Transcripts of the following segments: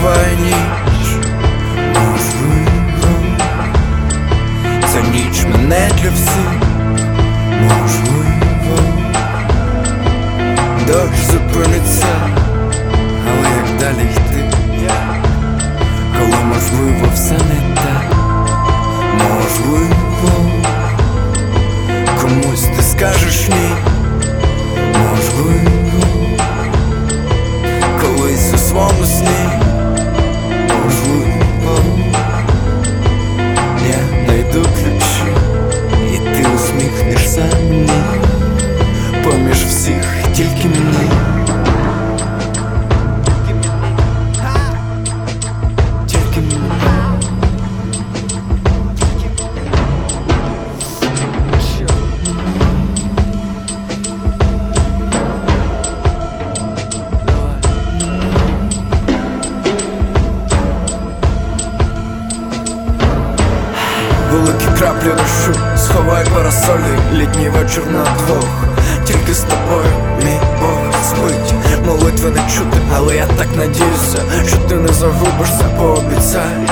буває ніч, можливо, ця ніч мене для всіх, можливо, дощ зупиниться, але як далі йти, коли можливо все не Великі краплі дощу, сховай парасолі, літній вечір на двох. Тільки з тобою, мій Бог спить. Молитви не чути, але я так надіюся, що ти не загубишся, пообіцяй.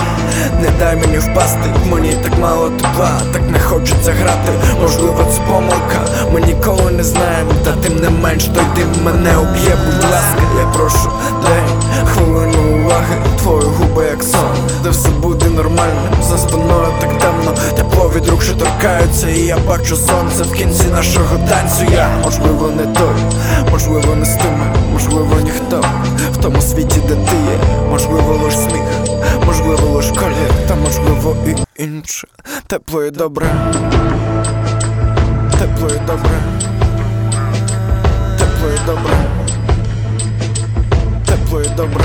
Не дай мені впасти, мені так мало тепла, так не хочеться грати, можливо, це помилка, ми ніколи не знаємо, та тим не менш той дим мене уб'є, будь ласка, я прошу, дай хвилину уваги, твої губи як сон, де все буде нормально, за спиною так тепло від рук, що торкаються, і я бачу сонце в кінці нашого танцю. Я можливо не той, можливо, не з тими, можливо, ніхто в тому світі, де ти є, можливо, лиш сміх, можливо, лиш колір, та можливо і інше. Тепло і добре, тепло і добре, тепло і добре, тепло і добре.